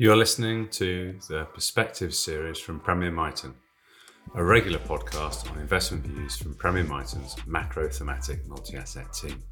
You are listening to the Perspective series from Premier Miton, a regular podcast on investment views from Premier Miton's macro thematic multi asset team.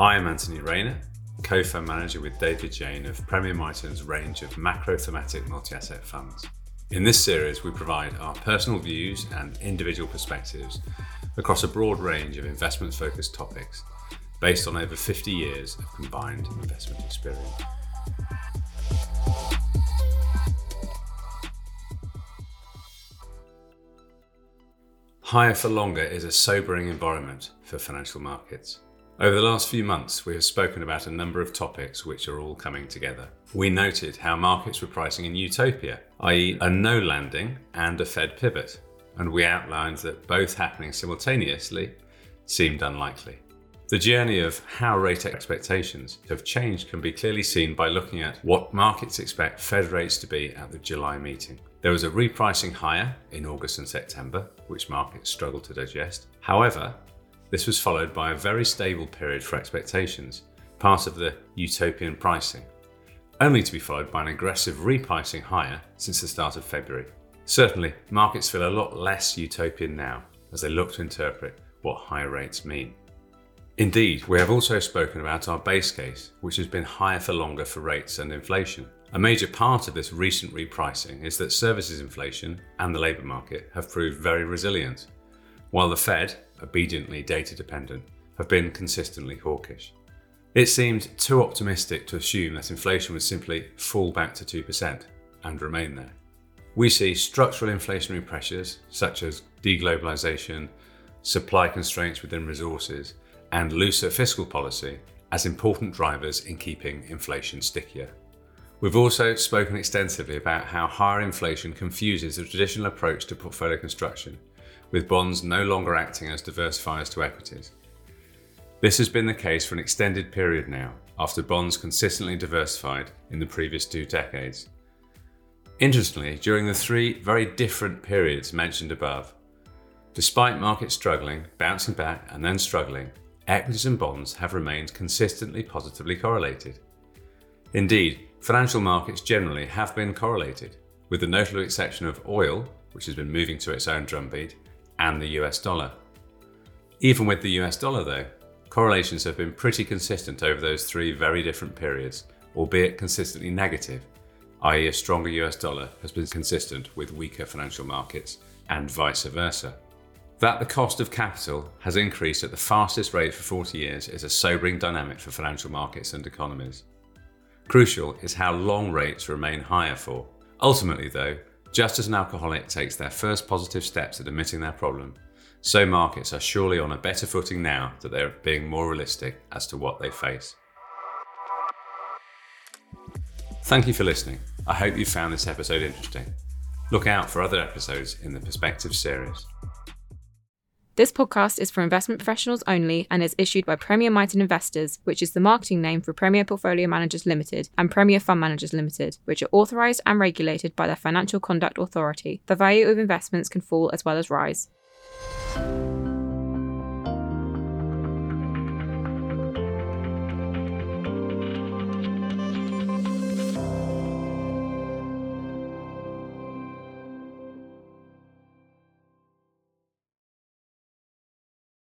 I am Anthony Rayner, co fund manager with David Jane of Premier Miton's range of macro thematic multi asset funds. In this series, we provide our personal views and individual perspectives across a broad range of investment focused topics based on over 50 years of combined investment experience. Higher for longer is a sobering environment for financial markets. Over the last few months, we have spoken about a number of topics which are all coming together. We noted how markets were pricing in utopia, i.e., a no landing and a Fed pivot, and we outlined that both happening simultaneously seemed unlikely. The journey of how rate expectations have changed can be clearly seen by looking at what markets expect Fed rates to be at the July meeting. There was a repricing higher in August and September, which markets struggled to digest. However, this was followed by a very stable period for expectations, part of the utopian pricing, only to be followed by an aggressive repricing higher since the start of February. Certainly, markets feel a lot less utopian now as they look to interpret what higher rates mean. Indeed, we have also spoken about our base case, which has been higher for longer for rates and inflation. A major part of this recent repricing is that services inflation and the labour market have proved very resilient, while the Fed, obediently data dependent, have been consistently hawkish. It seemed too optimistic to assume that inflation would simply fall back to 2% and remain there. We see structural inflationary pressures such as deglobalisation, supply constraints within resources, and looser fiscal policy as important drivers in keeping inflation stickier. We've also spoken extensively about how higher inflation confuses the traditional approach to portfolio construction, with bonds no longer acting as diversifiers to equities. This has been the case for an extended period now, after bonds consistently diversified in the previous two decades. Interestingly, during the three very different periods mentioned above, despite markets struggling, bouncing back, and then struggling, equities and bonds have remained consistently positively correlated. Indeed, financial markets generally have been correlated, with the notable exception of oil, which has been moving to its own drumbeat, and the US dollar. Even with the US dollar, though, correlations have been pretty consistent over those three very different periods, albeit consistently negative, i.e., a stronger US dollar has been consistent with weaker financial markets, and vice versa. That the cost of capital has increased at the fastest rate for 40 years is a sobering dynamic for financial markets and economies. Crucial is how long rates remain higher for. Ultimately, though, just as an alcoholic takes their first positive steps at admitting their problem, so markets are surely on a better footing now that they're being more realistic as to what they face. Thank you for listening. I hope you found this episode interesting. Look out for other episodes in the Perspective series. This podcast is for investment professionals only and is issued by Premier Miton Investors, which is the marketing name for Premier Portfolio Managers Limited and Premier Fund Managers Limited, which are authorised and regulated by the Financial Conduct Authority. The value of investments can fall as well as rise.